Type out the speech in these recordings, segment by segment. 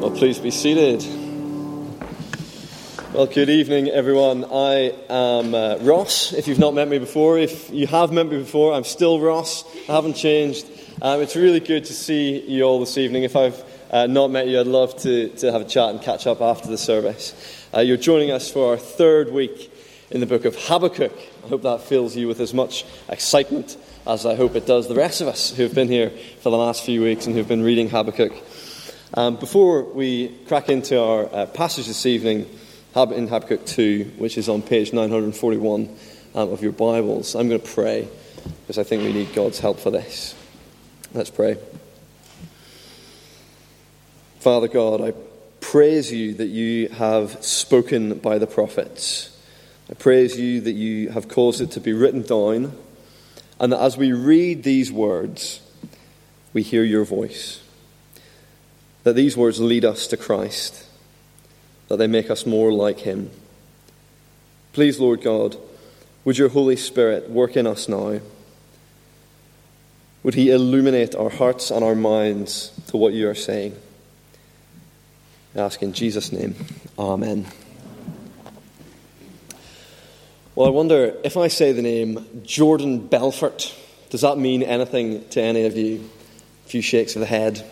Well, please be seated. Well, good evening, everyone. I am uh, Ross. If you've not met me before, if you have met me before, I'm still Ross. I haven't changed. Um, it's really good to see you all this evening. If I've uh, not met you, I'd love to, to have a chat and catch up after the service. Uh, you're joining us for our third week in the book of Habakkuk. I hope that fills you with as much excitement as I hope it does the rest of us who have been here for the last few weeks and who have been reading Habakkuk. Um, before we crack into our uh, passage this evening, in Habakkuk 2, which is on page 941 um, of your Bibles, I'm going to pray because I think we need God's help for this. Let's pray. Father God, I praise you that you have spoken by the prophets. I praise you that you have caused it to be written down, and that as we read these words, we hear your voice that these words lead us to Christ, that they make us more like Him. Please, Lord God, would your Holy Spirit work in us now? Would He illuminate our hearts and our minds to what you are saying? I ask in Jesus' name. Amen. Well, I wonder if I say the name Jordan Belfort, does that mean anything to any of you? A few shakes of the head.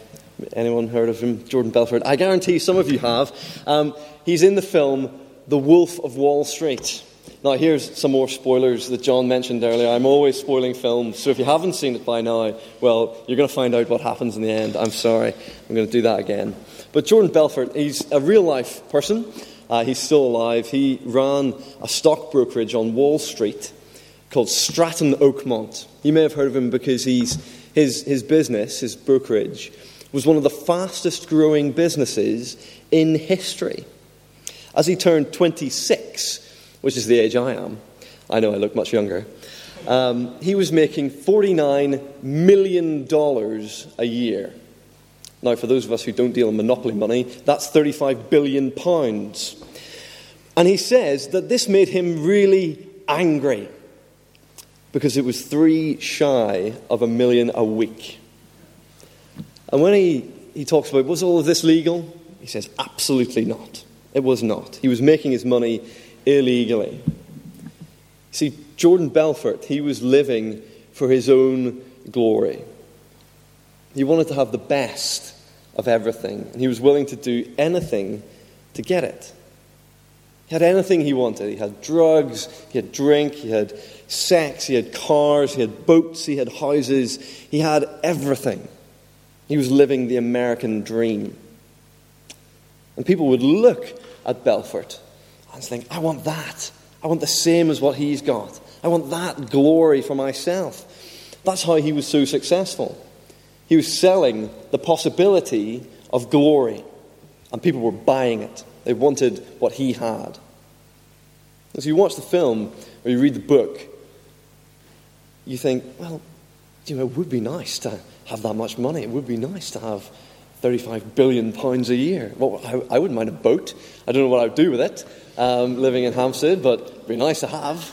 Anyone heard of him? Jordan Belfort. I guarantee some of you have. Um, he's in the film The Wolf of Wall Street. Now, here's some more spoilers that John mentioned earlier. I'm always spoiling films, so if you haven't seen it by now, well, you're going to find out what happens in the end. I'm sorry. I'm going to do that again. But Jordan Belfort, he's a real life person. Uh, he's still alive. He ran a stock brokerage on Wall Street called Stratton Oakmont. You may have heard of him because he's, his, his business, his brokerage, was one of the fastest growing businesses in history. As he turned 26, which is the age I am, I know I look much younger, um, he was making $49 million a year. Now, for those of us who don't deal in monopoly money, that's 35 billion pounds. And he says that this made him really angry because it was three shy of a million a week. And when he, he talks about, was all of this legal? He says, absolutely not. It was not. He was making his money illegally. See, Jordan Belfort, he was living for his own glory. He wanted to have the best of everything, and he was willing to do anything to get it. He had anything he wanted. He had drugs, he had drink, he had sex, he had cars, he had boats, he had houses, he had everything. He was living the American dream. And people would look at Belfort and think, I want that. I want the same as what he's got. I want that glory for myself. That's how he was so successful. He was selling the possibility of glory, and people were buying it. They wanted what he had. As you watch the film or you read the book, you think, well, you know, it would be nice to have that much money. It would be nice to have 35 billion pounds a year. Well, I, I wouldn't mind a boat. I don't know what I'd do with it, um, living in Hampstead, but it'd be nice to have.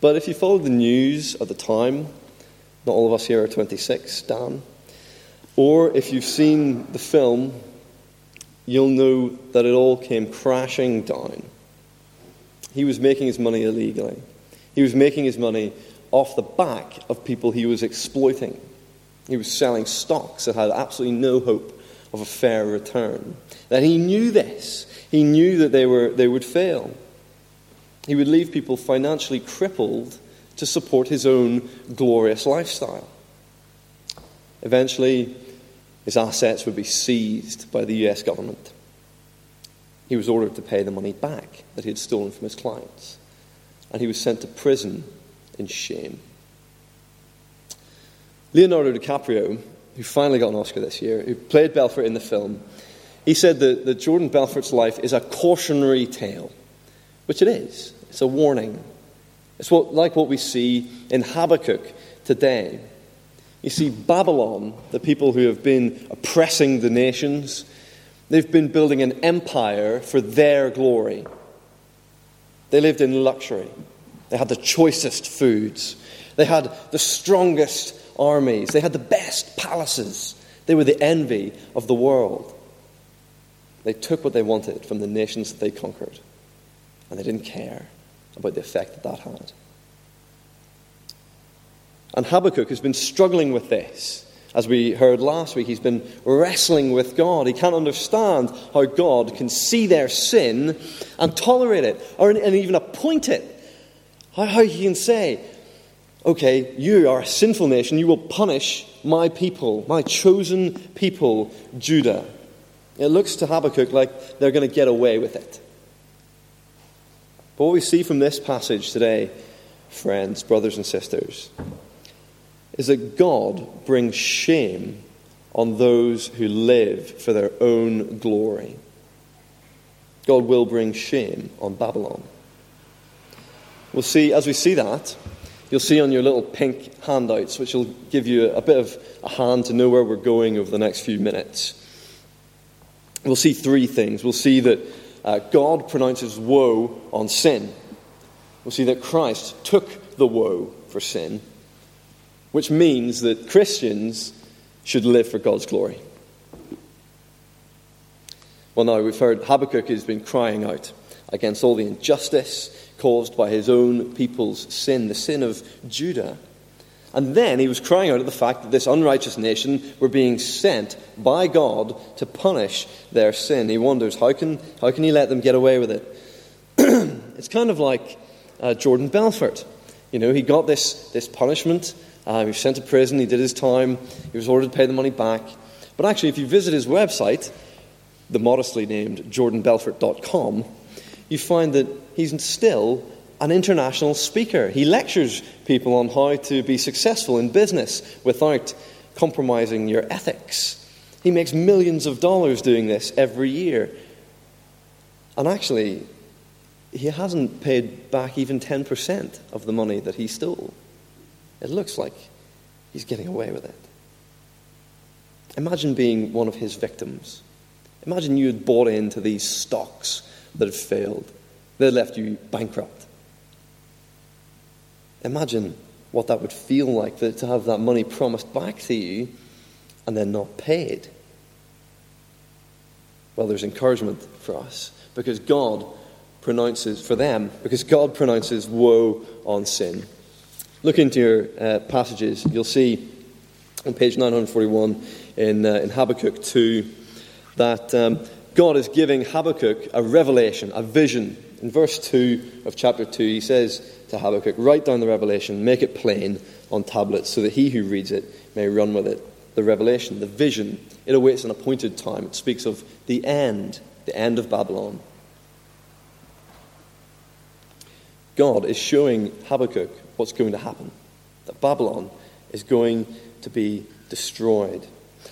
But if you followed the news at the time, not all of us here are 26, Dan, or if you've seen the film, you'll know that it all came crashing down. He was making his money illegally. He was making his money off the back of people he was exploiting. He was selling stocks that had absolutely no hope of a fair return. That he knew this. He knew that they, were, they would fail. He would leave people financially crippled to support his own glorious lifestyle. Eventually, his assets would be seized by the US government. He was ordered to pay the money back that he had stolen from his clients. And he was sent to prison in shame. Leonardo DiCaprio, who finally got an Oscar this year, who played Belfort in the film, he said that, that Jordan Belfort's life is a cautionary tale, which it is. It's a warning. It's what, like what we see in Habakkuk today. You see, Babylon, the people who have been oppressing the nations, they've been building an empire for their glory. They lived in luxury. They had the choicest foods. They had the strongest armies. They had the best palaces. They were the envy of the world. They took what they wanted from the nations that they conquered, and they didn't care about the effect that that had. And Habakkuk has been struggling with this. As we heard last week, he's been wrestling with God. He can't understand how God can see their sin and tolerate it, or, and even appoint it. How, how he can say, okay, you are a sinful nation, you will punish my people, my chosen people, Judah. It looks to Habakkuk like they're going to get away with it. But what we see from this passage today, friends, brothers, and sisters, is that God brings shame on those who live for their own glory. God will bring shame on Babylon. We'll see, as we see that, you'll see on your little pink handouts, which will give you a bit of a hand to know where we're going over the next few minutes. We'll see three things. We'll see that uh, God pronounces woe on sin. We'll see that Christ took the woe for sin which means that Christians should live for God's glory. Well, now we've heard Habakkuk has been crying out against all the injustice caused by his own people's sin, the sin of Judah. And then he was crying out at the fact that this unrighteous nation were being sent by God to punish their sin. He wonders, how can, how can he let them get away with it? it's kind of like uh, Jordan Belfort. You know, he got this, this punishment uh, he was sent to prison, he did his time, he was ordered to pay the money back. But actually, if you visit his website, the modestly named jordanbelfort.com, you find that he's still an international speaker. He lectures people on how to be successful in business without compromising your ethics. He makes millions of dollars doing this every year. And actually, he hasn't paid back even 10% of the money that he stole. It looks like he's getting away with it. Imagine being one of his victims. Imagine you had bought into these stocks that had failed, that left you bankrupt. Imagine what that would feel like to have that money promised back to you and then not paid. Well, there's encouragement for us because God pronounces, for them, because God pronounces woe on sin. Look into your uh, passages. You'll see on page 941 in, uh, in Habakkuk 2 that um, God is giving Habakkuk a revelation, a vision. In verse 2 of chapter 2, he says to Habakkuk, Write down the revelation, make it plain on tablets, so that he who reads it may run with it. The revelation, the vision, it awaits an appointed time. It speaks of the end, the end of Babylon. God is showing Habakkuk what's going to happen that Babylon is going to be destroyed.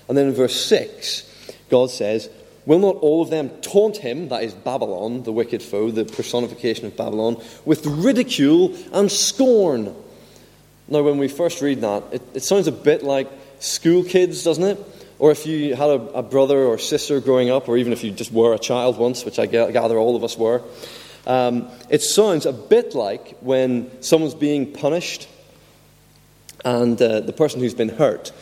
And then in verse 6, God says, Will not all of them taunt him, that is Babylon, the wicked foe, the personification of Babylon, with ridicule and scorn? Now, when we first read that, it, it sounds a bit like school kids, doesn't it? Or if you had a, a, brother or sister growing up, or even if you just were a child once, which I gather all of us were, um, it sounds a bit like when someone's being punished and uh, the person who's been hurt,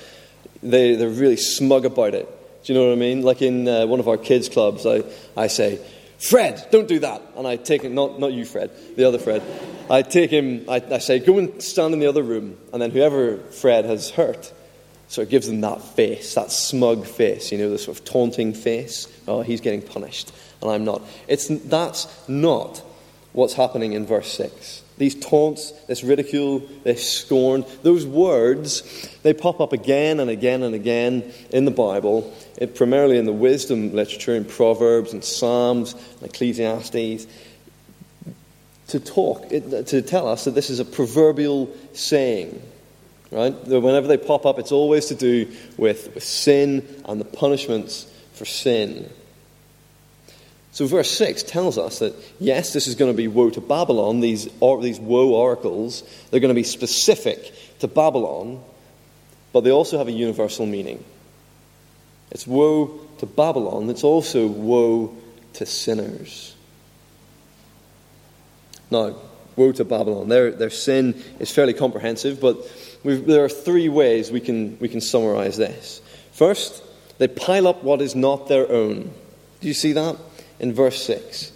they, they're really smug about it. Do you know what I mean? Like in uh, one of our kids' clubs, I, I say, Fred, don't do that. And I take him, not, not you, Fred, the other Fred. I take him, I, I say, go and stand in the other room. And then whoever Fred has hurt, sort of gives them that face, that smug face, you know, the sort of taunting face. Oh, he's getting punished and I'm not. It's, that's not what's happening in verse 6. These taunts, this ridicule, this scorn, those words, they pop up again and again and again in the Bible, it, primarily in the wisdom literature, in Proverbs and Psalms and Ecclesiastes, to talk, to tell us that this is a proverbial saying. Right? Whenever they pop up, it's always to do with, with sin and the punishments for sin. So, verse 6 tells us that, yes, this is going to be woe to Babylon, these, or, these woe oracles. They're going to be specific to Babylon, but they also have a universal meaning. It's woe to Babylon, it's also woe to sinners. Now, woe to Babylon. Their, their sin is fairly comprehensive, but there are three ways we can, we can summarize this. First, they pile up what is not their own. Do you see that? In verse 6.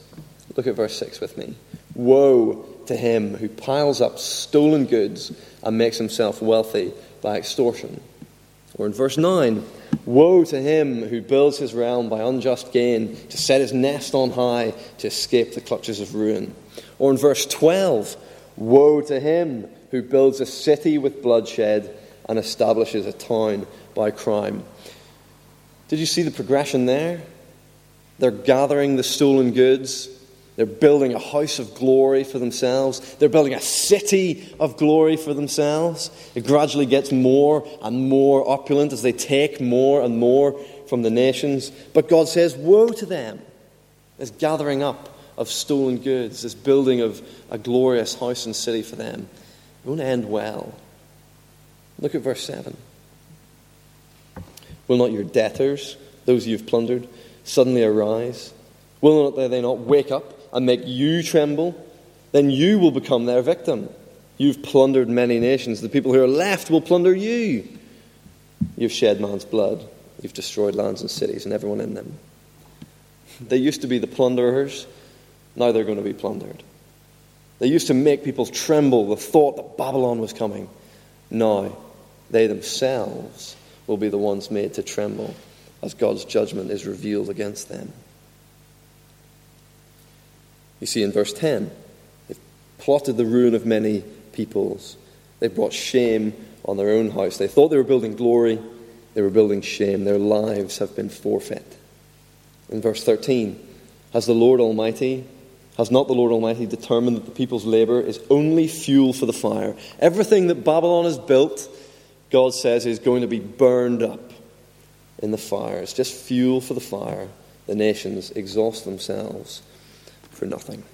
Look at verse 6 with me. Woe to him who piles up stolen goods and makes himself wealthy by extortion. Or in verse 9, Woe to him who builds his realm by unjust gain, to set his nest on high, to escape the clutches of ruin. Or in verse 12, Woe to him who builds a city with bloodshed and establishes a town by crime. Did you see the progression there? They're gathering the stolen goods. They're building a house of glory for themselves. They're building a city of glory for themselves. It gradually gets more and more opulent as they take more and more from the nations. But God says, Woe to them! This gathering up of stolen goods, this building of a glorious house and city for them. It won't end well. Look at verse 7. Will not your debtors, those you've plundered, suddenly arise? Will not they not wake up and make you tremble? Then you will become their victim. You've plundered many nations. The people who are left will plunder you. You've shed man's blood. You've destroyed lands and cities and everyone in them. They used to be the plunderers. Now they're going to be plundered. They used to make people tremble the thought that Babylon was coming. Now they themselves will be the ones made to tremble as God's judgment is revealed against them. You see in verse 10, they've plotted the ruin of many peoples. They brought shame on their own house. They thought they were building glory, they were building shame. Their lives have been forfeit. In verse 13, has the Lord Almighty, has not the Lord Almighty determined that the people's labor is only fuel for the fire? Everything that Babylon has built, God says, is going to be burned up in the fire. It's just fuel for the fire. The nations exhaust themselves for nothing.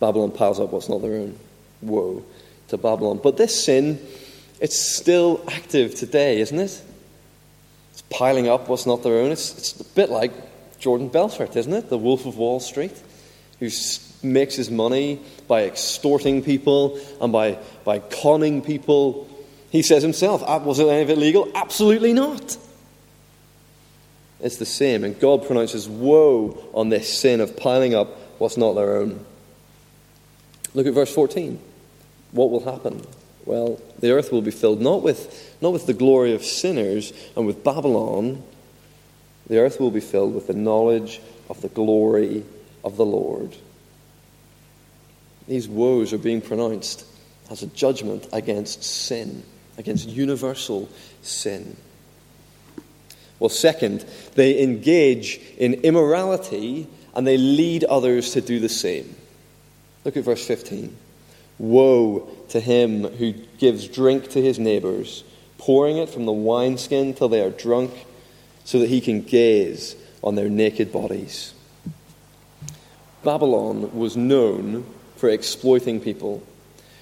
Babylon piles up what's not their own. Woe to Babylon. But this sin, it's still active today, isn't it? It's piling up what's not their own. It's, it's a bit like Jordan Belfort, isn't it? The Wolf of Wall Street, who makes his money by extorting people and by, by conning people. He says himself, ah, was any of it legal? Absolutely not. It's the same. And God pronounces woe on this sin of piling up what's not their own. Look at verse 14. What will happen? Well, the earth will be filled not with, not with the glory of sinners and with Babylon. The earth will be filled with the knowledge of the glory of the Lord. These woes are being pronounced as a judgment against sin, against universal sin. Well, second, they engage in immorality and they lead others to do the same. Look at verse 15. Woe to him who gives drink to his neighbors, pouring it from the wineskin till they are drunk, so that he can gaze on their naked bodies. Babylon was known for exploiting people,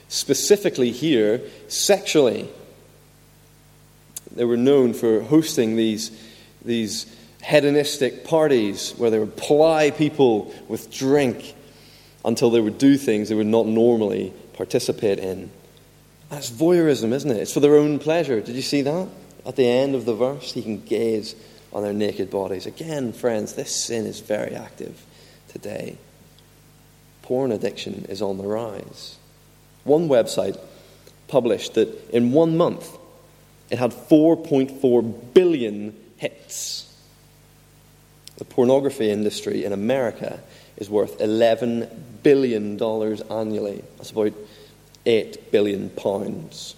specifically here, sexually. They were known for hosting these these hedonistic parties where they would ply people with drink until they would do things they would not normally participate in. That's voyeurism, isn't it? It's for their own pleasure. Did you see that? At the end of the verse, he can gaze on their naked bodies. Again, friends, this sin is very active today. Porn addiction is on the rise. One website published that in one month it had 4.4 billion hits. The pornography industry in America is worth $11 billion annually. That's about 8 billion pounds.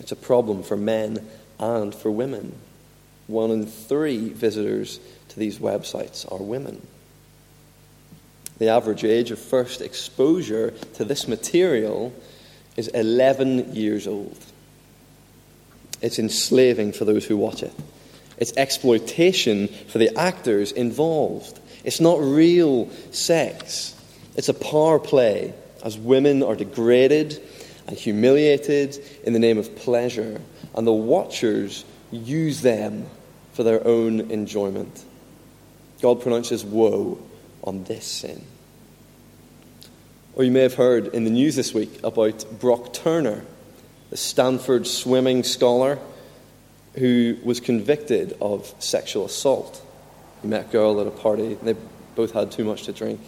It's a problem for men and for women. One in three visitors to these websites are women. The average age of first exposure to this material is 11 years old. It's enslaving for those who watch it. It's exploitation for the actors involved. It's not real sex. It's a power play as women are degraded and humiliated in the name of pleasure, and the watchers use them for their own enjoyment. God pronounces woe on this sin. Or you may have heard in the news this week about Brock Turner the Stanford swimming scholar who was convicted of sexual assault. He met a girl at a party, and they both had too much to drink.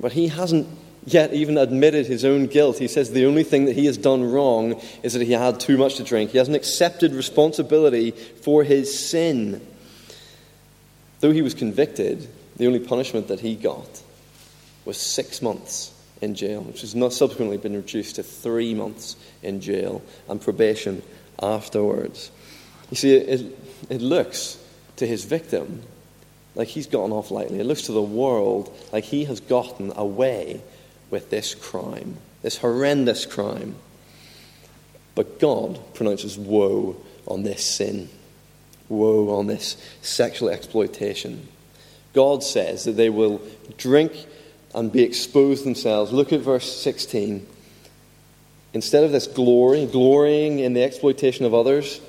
But he hasn't yet even admitted his own guilt. He says the only thing that he has done wrong is that he had too much to drink. He hasn't accepted responsibility for his sin. Though he was convicted, the only punishment that he got was six months in jail, which has not subsequently been reduced to three months in jail and probation afterwards. You see, it, it looks to his victim like he's gotten off lightly. It looks to the world like he has gotten away with this crime, this horrendous crime. But God pronounces woe on this sin, woe on this sexual exploitation. God says that they will drink and be exposed themselves. Look at verse 16. Instead of this glory, glorying in the exploitation of others,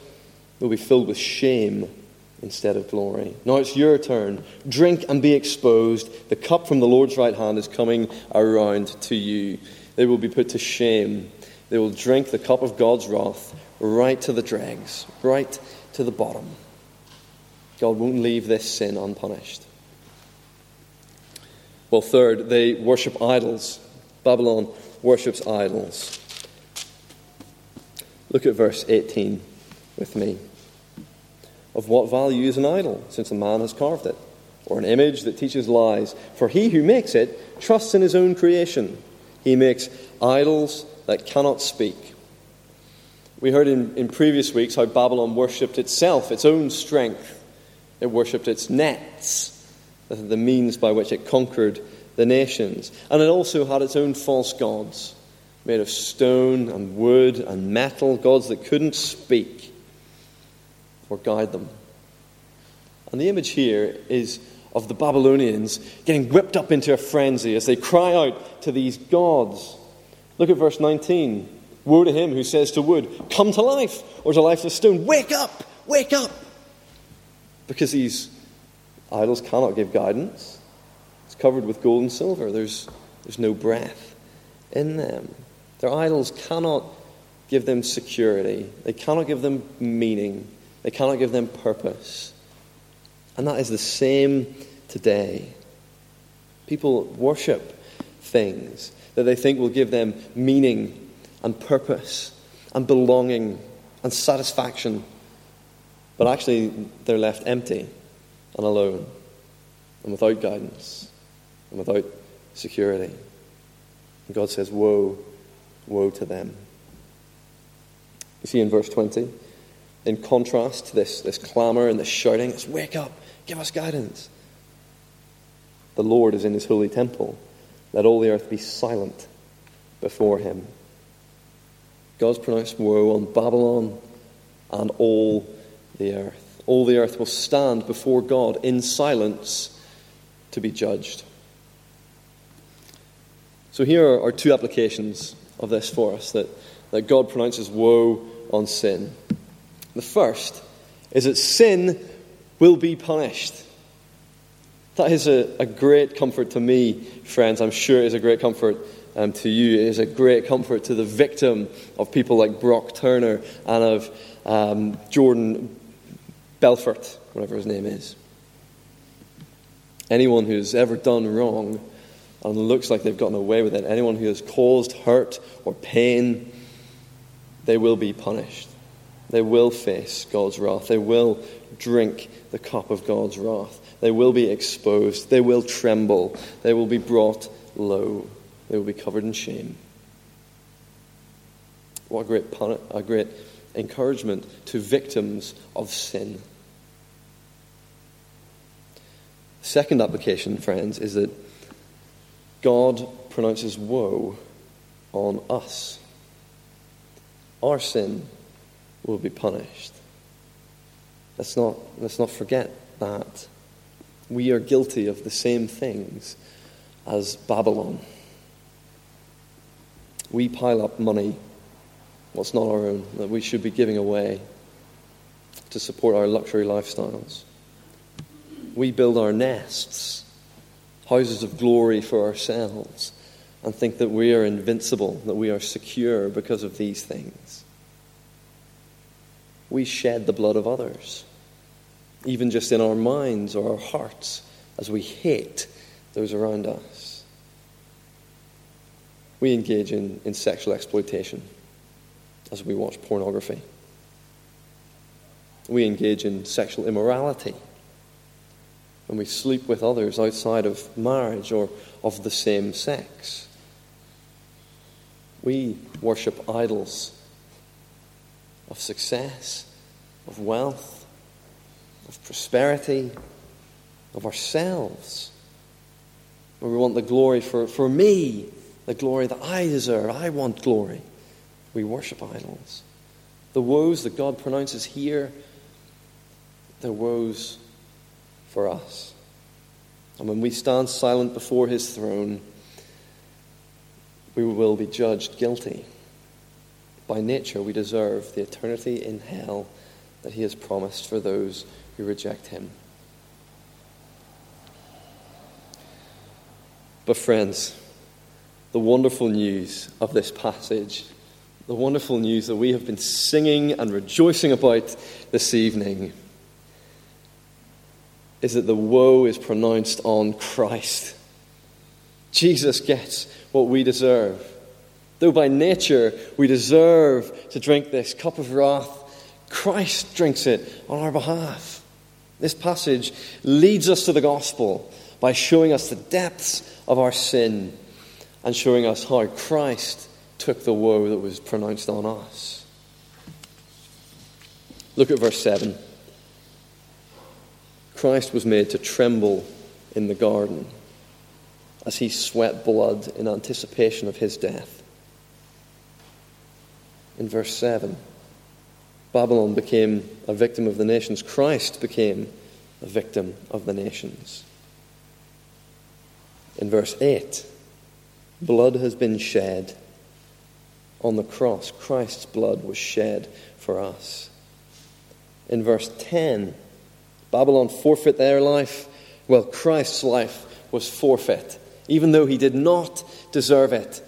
they'll be filled with shame instead of glory. Now it's your turn. Drink and be exposed. The cup from the Lord's right hand is coming around to you. They will be put to shame. They will drink the cup of God's wrath right to the dregs, right to the bottom. God won't leave this sin unpunished. Well, third, they worship idols. Babylon worships idols. Look at verse 18 with me. Of what value is an idol, since a man has carved it, or an image that teaches lies? For he who makes it trusts in his own creation. He makes idols that cannot speak. We heard in, in previous weeks how Babylon worshipped itself, its own strength. It worshipped its nets, the means by which it conquered the nations. And it also had its own false gods made of stone and wood and metal, gods that couldn't speak or guide them. And the image here is of the Babylonians getting whipped up into a frenzy as they cry out to these gods. Look at verse 19. Woe to him who says to wood, Come to life, or to lifeless stone, Wake up, wake up. Because these idols cannot give guidance. It's covered with gold and silver, there's, there's no breath in them. Their idols cannot give them security, they cannot give them meaning, they cannot give them purpose. And that is the same today. People worship things that they think will give them meaning and purpose and belonging and satisfaction. But actually, they're left empty and alone and without guidance and without security. And God says, Woe Woe to them. You see in verse 20, in contrast to this, this clamor and this shouting, it's wake up, give us guidance. The Lord is in his holy temple. Let all the earth be silent before him. God's pronounced woe on Babylon and all the earth. All the earth will stand before God in silence to be judged. So here are two applications of this for us that, that God pronounces woe on sin. The first is that sin will be punished. That is a, a great comfort to me, friends. I'm sure it is a great comfort um, to you. It is a great comfort to the victim of people like Brock Turner and of um, Jordan Belfort, whatever his name is. Anyone who's ever done wrong and looks like they've gotten away with it, anyone who has caused hurt or pain, they will be punished. They will face God's wrath. They will drink the cup of God's wrath. They will be exposed. They will tremble. They will be brought low. They will be covered in shame. What a great, pun- a great encouragement to victims of sin. Second application, friends, is that God pronounces woe on us. Our sin will be punished. Let's not, let's not forget that. We are guilty of the same things as Babylon. We pile up money, what's not our own, that we should be giving away to support our luxury lifestyles. We build our nests houses of glory for ourselves and think that we are invincible, that we are secure because of these things. we shed the blood of others, even just in our minds or our hearts, as we hate those around us. We engage in, in sexual exploitation as we watch pornography. We engage in sexual immorality when we sleep with others outside of marriage or of the same sex. We worship idols of success, of wealth, of prosperity, of ourselves. Where we want the glory for, for me, the glory that I deserve. I want glory. We worship idols. The woes that God pronounces here, they're woes for us. And when we stand silent before his throne, we will be judged guilty. By nature, we deserve the eternity in hell that he has promised for those who reject him. But, friends, the wonderful news of this passage, the wonderful news that we have been singing and rejoicing about this evening, is that the woe is pronounced on Christ. Jesus gets what we deserve. Though by nature we deserve to drink this cup of wrath, Christ drinks it on our behalf. This passage leads us to the gospel by showing us the depths of our sin and showing us how Christ took the woe that was pronounced on us. Look at verse 7. Christ was made to tremble in the garden as he sweat blood in anticipation of his death. In verse 7, Babylon became a victim of the nations. Christ became a victim of the nations. In verse 8, blood has been shed. On the cross, Christ's blood was shed for us. In verse 10, Babylon forfeit their life. Well, Christ's life was forfeit, even though he did not deserve it.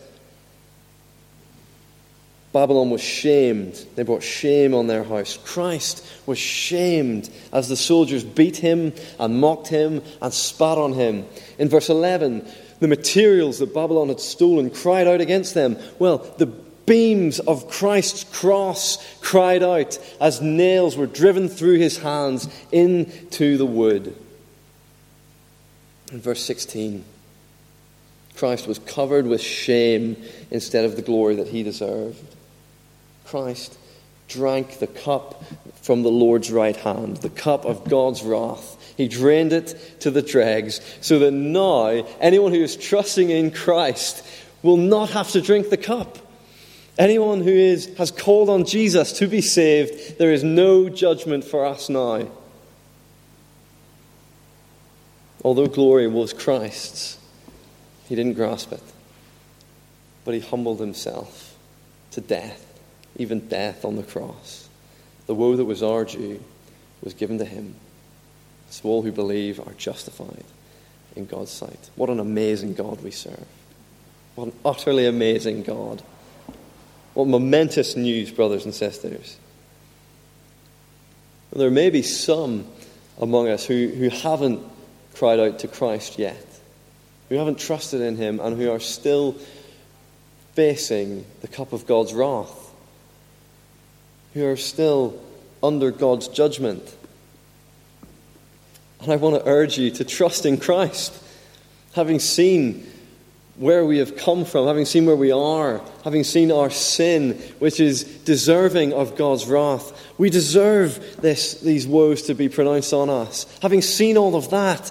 Babylon was shamed. They brought shame on their house. Christ was shamed as the soldiers beat him and mocked him and spat on him. In verse 11, the materials that Babylon had stolen cried out against them. Well, the beams of Christ's cross cried out as nails were driven through his hands into the wood. In verse 16, Christ was covered with shame instead of the glory that he deserved. Christ drank the cup from the Lord's right hand, the cup of God's wrath. He drained it to the dregs so that now anyone who is trusting in Christ will not have to drink the cup. Anyone who is, has called on Jesus to be saved, there is no judgment for us now. Although glory was Christ's, he didn't grasp it. But he humbled himself to death even death on the cross. The woe that was our due was given to him. So all who believe are justified in God's sight. What an amazing God we serve. What an utterly amazing God. What momentous news, brothers and sisters. There may be some among us who, who haven't cried out to Christ yet, who haven't trusted in him, and who are still facing the cup of God's wrath who are still under God's judgment. And I want to urge you to trust in Christ, having seen where we have come from, having seen where we are, having seen our sin, which is deserving of God's wrath. We deserve this, these woes to be pronounced on us. Having seen all of that,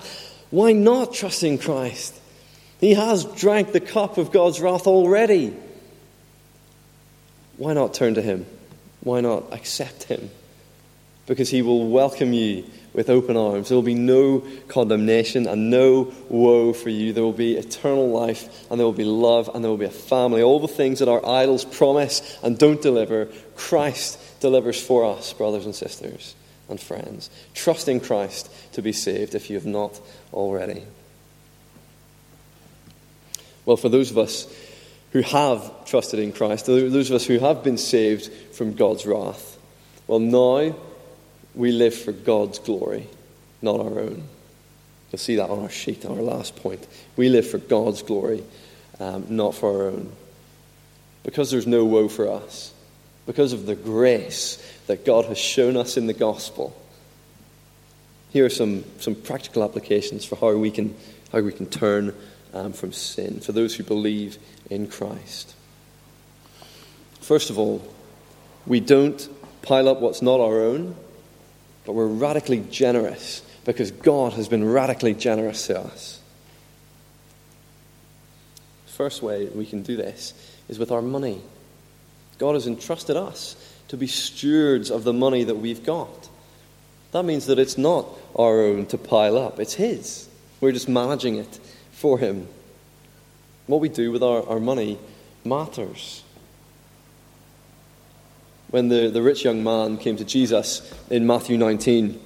why not trust in Christ? He has drank the cup of God's wrath already. Why not turn to Him? Why not accept him? Because he will welcome you with open arms. There will be no condemnation and no woe for you. There will be eternal life and there will be love and there will be a family. All the things that our idols promise and don't deliver, Christ delivers for us, brothers and sisters and friends. Trust in Christ to be saved if you have not already. Well, for those of us who have trusted in Christ, those of us who have been saved from God's wrath, Well, now we live for God's glory, not our own. You'll see that on our sheet, on our last point. We live for God's glory, um, not for our own. Because there's no woe for us, because of the grace that God has shown us in the gospel. Here are some, some practical applications for how we can, how we can turn um, from sin, for those who believe in Christ. First of all, we don't pile up what's not our own, but we're radically generous because God has been radically generous to us. First way we can do this is with our money. God has entrusted us to be stewards of the money that we've got. That means that it's not our own to pile up, it's His. We're just managing it for Him. What we do with our, our money matters. When the, the rich young man came to Jesus in Matthew 19,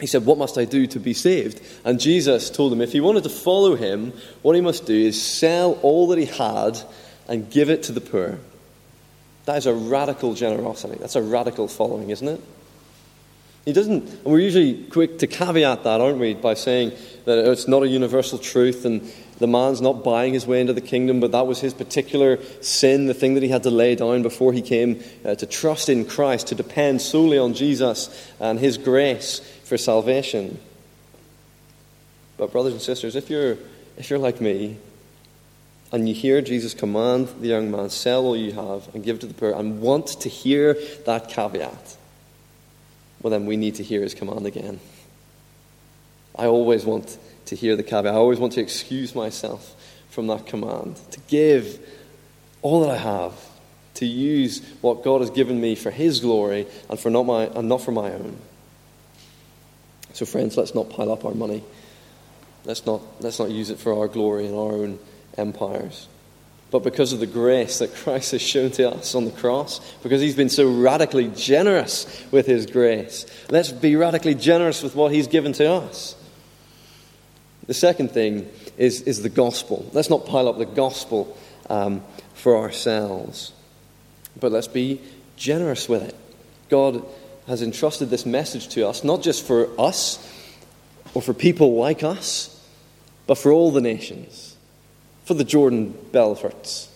he said, What must I do to be saved? And Jesus told him if he wanted to follow him, what he must do is sell all that he had and give it to the poor. That is a radical generosity. That's a radical following, isn't it? He doesn't, and we're usually quick to caveat that, aren't we, by saying that it's not a universal truth and the man's not buying his way into the kingdom, but that was his particular sin, the thing that he had to lay down before he came uh, to trust in Christ, to depend solely on Jesus and his grace for salvation. But, brothers and sisters, if you're, if you're like me, and you hear Jesus command the young man, sell all you have and give to the poor, and want to hear that caveat, well, then we need to hear his command again. I always want to hear the caveat. I always want to excuse myself from that command, to give all that I have, to use what God has given me for his glory and, for not, my, and not for my own. So, friends, let's not pile up our money. Let's not, let's not use it for our glory and our own empires but because of the grace that Christ has shown to us on the cross, because he's been so radically generous with his grace. Let's be radically generous with what he's given to us. The second thing is, is the gospel. Let's not pile up the gospel um, for ourselves, but let's be generous with it. God has entrusted this message to us, not just for us or for people like us, but for all the nations for the Jordan Belforts,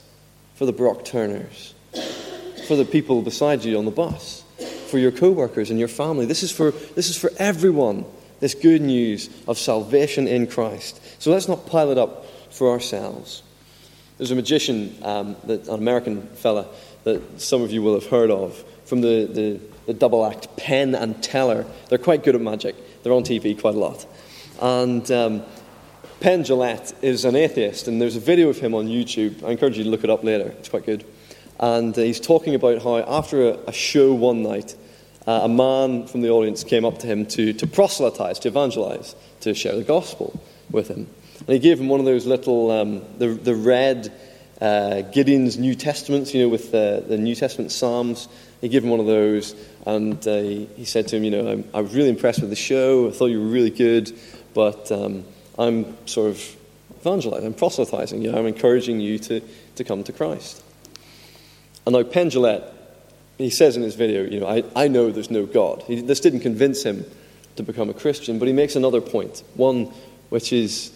for the Brock Turners, for the people beside you on the bus, for your co workers and your family. This is, for, this is for everyone, this good news of salvation in Christ. So let's not pile it up for ourselves. There's a magician, um, that, an American fella, that some of you will have heard of from the, the, the double act Penn and Teller. They're quite good at magic, they're on TV quite a lot. And um, Penn Jillette is an atheist, and there's a video of him on YouTube. I encourage you to look it up later, it's quite good. And uh, he's talking about how, after a, a show one night, uh, a man from the audience came up to him to, to proselytize, to evangelize, to share the gospel with him. And he gave him one of those little, um, the, the red uh, Gideon's New Testaments, you know, with the, the New Testament Psalms. He gave him one of those, and uh, he, said to him, You know, I, was really impressed with the show. I thought you were really good, but um, I'm sort of evangelizing, I'm proselytizing you, know, I'm encouraging you to, to come to Christ. And now Penn Jillette, he says in his video, you know, I, I know there's no God. He, this didn't convince him to become a Christian, but he makes another point, one which is,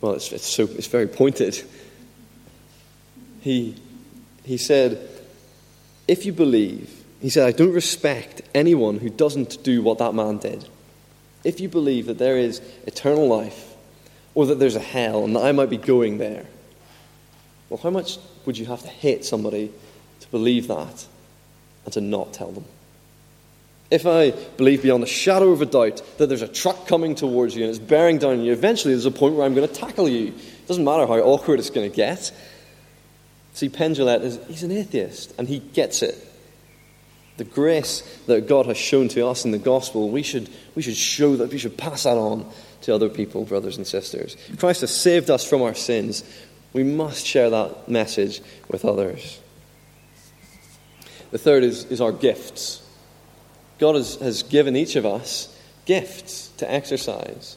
well, it's, it's, so, it's very pointed. He, he said, if you believe, he said, I don't respect anyone who doesn't do what that man did. If you believe that there is eternal life or that there's a hell and that I might be going there. Well, how much would you have to hate somebody to believe that and to not tell them? If I believe beyond a shadow of a doubt that there's a truck coming towards you and it's bearing down on you, eventually there's a point where I'm going to tackle you. It doesn't matter how awkward it's going to get. See, Penn Jillette is he's an atheist and he gets it. The grace that God has shown to us in the gospel, we should, we should show that, we should pass that on to other people, brothers and sisters. Christ has saved us from our sins. We must share that message with others. The third is, is our gifts. God has, has given each of us gifts to exercise.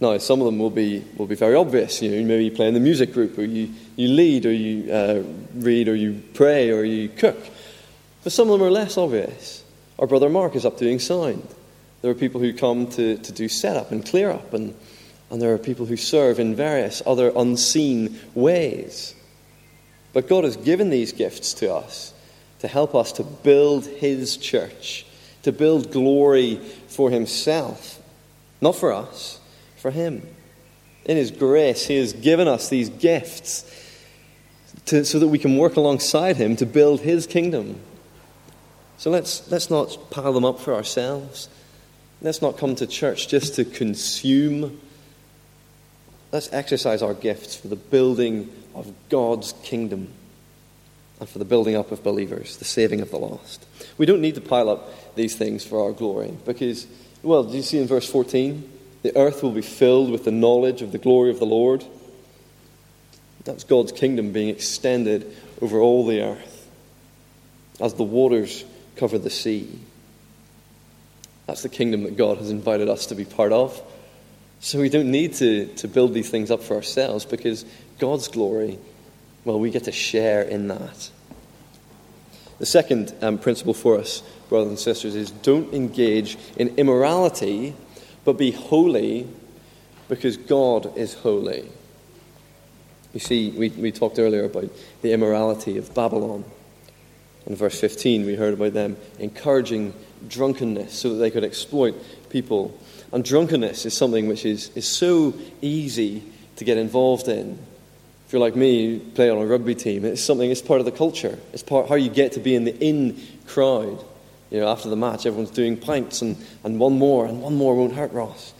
Now, some of them will be, will be very obvious. You know, maybe you play in the music group, or you, you lead, or you uh, read, or you pray, or you cook. But some of them are less obvious. Our brother Mark is up doing sound. There are people who come to, to do setup and clear up, and, and there are people who serve in various other unseen ways. But God has given these gifts to us to help us to build His church, to build glory for Himself, not for us, for Him. In His grace, He has given us these gifts to, so that we can work alongside Him to build His kingdom. So let's, let's not pile them up for ourselves. Let's not come to church just to consume. Let's exercise our gifts for the building of God's kingdom and for the building up of believers, the saving of the lost. We don't need to pile up these things for our glory because, well, do you see in verse 14? The earth will be filled with the knowledge of the glory of the Lord. That's God's kingdom being extended over all the earth as the waters cover the sea. That's the kingdom that God has invited us to be part of. So we don't need to, to build these things up for ourselves because God's glory, well, we get to share in that. The second um, principle for us, brothers and sisters, is don't engage in immorality, but be holy because God is holy. You see, we, we talked earlier about the immorality of Babylon. In verse 15, we heard about them encouraging drunkenness so that they could exploit people. And drunkenness is something which is, is so easy to get involved in. If you're like me, you play on a rugby team, it's something, it's part of the culture. It's part how you get to be in the in crowd. You know, after the match, everyone's doing pints and, and one more, and one more won't hurt Ross.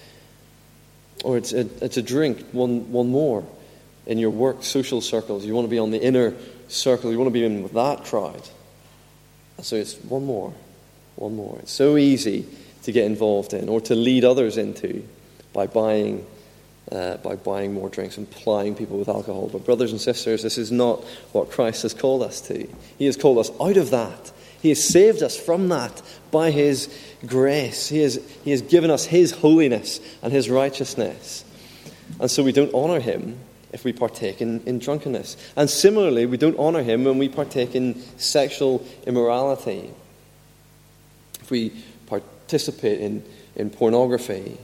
Or it's a, it's a drink, one, one more. In your work social circles, you want to be on the inner circle, you want to be in with that crowd. So it's one more, one more. It's so easy to get involved in or to lead others into by buying, uh, by buying more drinks and plying people with alcohol. But, brothers and sisters, this is not what Christ has called us to. He has called us out of that. He has saved us from that by His grace. He has, he has given us His holiness and His righteousness. And so we don't honor Him if we partake in, in drunkenness. And similarly, we don't honor him when we partake in sexual immorality. If we participate in, in pornography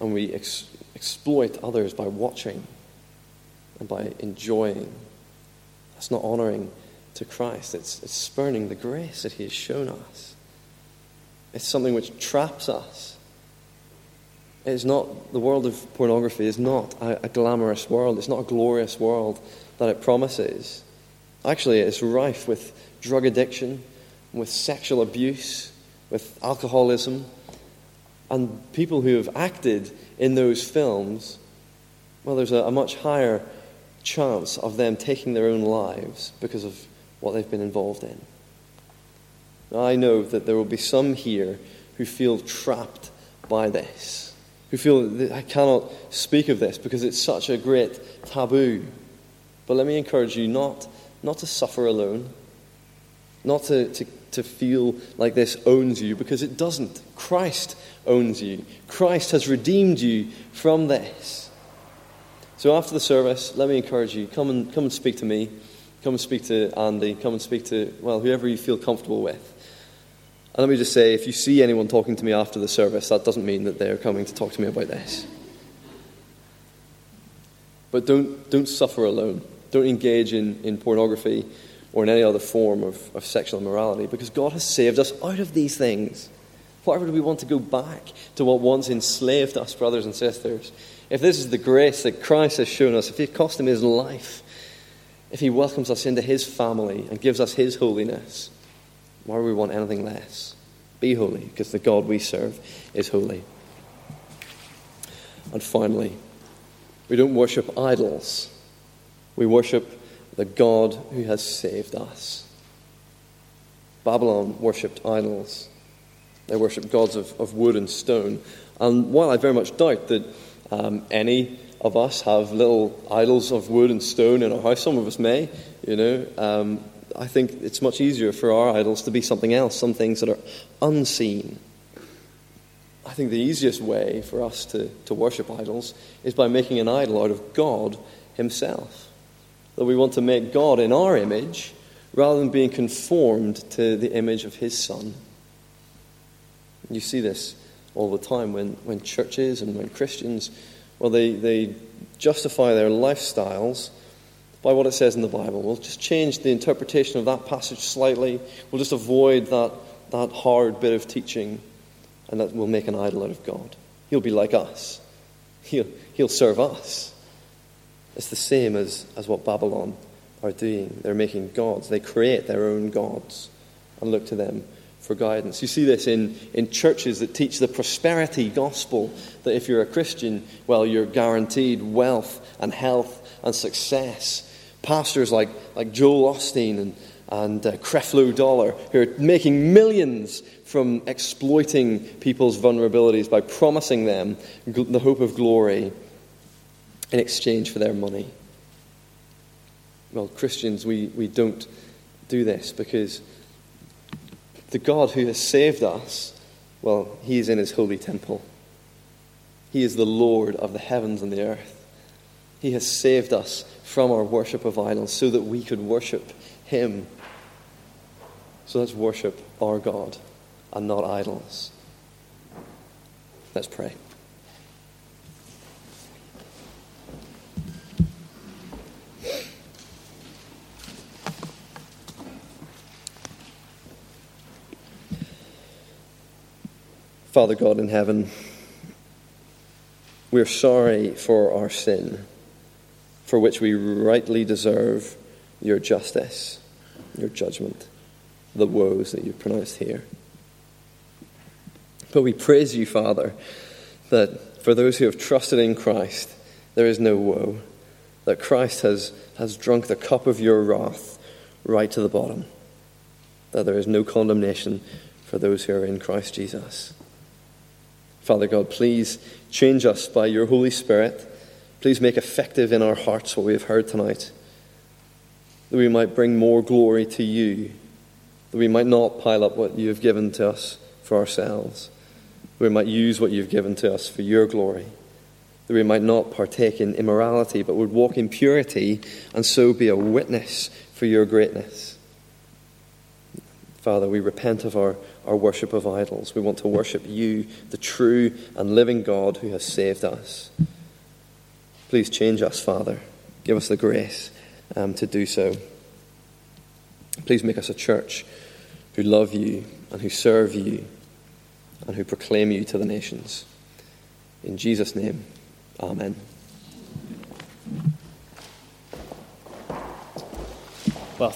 and we ex- exploit others by watching and by enjoying, that's not honoring to Christ. It's, it's spurning the grace that he has shown us. It's something which traps us it's not, the world of pornography is not a, a glamorous world. It's not a glorious world that it promises. Actually, it's rife with drug addiction, with sexual abuse, with alcoholism. And people who have acted in those films, well, there's a, a much higher chance of them taking their own lives because of what they've been involved in. I know that there will be some here who feel trapped by this who feel that I cannot speak of this because it's such a great taboo. But let me encourage you not, not to suffer alone, not to, to, to feel like this owns you, because it doesn't. Christ owns you, Christ has redeemed you from this. So after the service, let me encourage you come and, come and speak to me, come and speak to Andy, come and speak to, well, whoever you feel comfortable with. And let me just say if you see anyone talking to me after the service, that doesn't mean that they're coming to talk to me about this. But don't, don't suffer alone. Don't engage in, in pornography or in any other form of, of sexual immorality because God has saved us out of these things. Why would we want to go back to what once enslaved us, brothers and sisters? If this is the grace that Christ has shown us, if it cost him his life, if he welcomes us into his family and gives us his holiness, why would we want anything less? Be holy, because the God we serve is holy. And finally, we don't worship idols. We worship the God who has saved us. Babylon worshipped idols. They worshipped gods of, of wood and stone. And while I very much doubt that um, any of us have little idols of wood and stone in our house, some of us may, you know, um, I think it's much easier for our idols to be something else, some things that are unseen. I think the easiest way for us to, to worship idols is by making an idol out of God Himself. That we want to make God in our image rather than being conformed to the image of his Son. You see this all the time when, when churches and when Christians, well, they, they justify their lifestyles by what it says in the Bible. We'll just change the interpretation of that passage slightly. We'll just avoid that, that hard bit of teaching, and that we'll make an idol out of God. He'll be like us, he'll, he'll serve us. It's the same as, as what Babylon are doing. They're making gods, they create their own gods and look to them for guidance. You see this in, in churches that teach the prosperity gospel that if you're a Christian, well, you're guaranteed wealth and health and success. Pastors like, like Joel Osteen and, and uh, Creflo Dollar, who are making millions from exploiting people's vulnerabilities by promising them gl- the hope of glory in exchange for their money. Well, Christians, we, we don't do this because the God who has saved us, well, he is in his holy temple. He is the Lord of the heavens and the earth. He has saved us from our worship of idols so that we could worship him. So let's worship our God and not idols. Let's pray. Father God in heaven, we're sorry for our sin, for which we rightly deserve your justice, your judgment, the woes that you've pronounced here. But we praise you, Father, that for those who have trusted in Christ, there is no woe, that Christ has, has drunk the cup of your wrath right to the bottom, that there is no condemnation for those who are in Christ Jesus. Father God, please change us by your Holy Spirit. Please make effective in our hearts what we have heard tonight, that we might bring more glory to you, that we might not pile up what you have given to us for ourselves, that we might use what you've given to us for your glory, that we might not partake in immorality, but would walk in purity and so be a witness for your greatness. Father, we repent of our, our worship of idols. We want to worship you, the true and living God who has saved us. Please change us, Father. Give us the grace um, to do so. Please make us a church who love you and who serve you and who proclaim you to the nations. In Jesus' name, amen.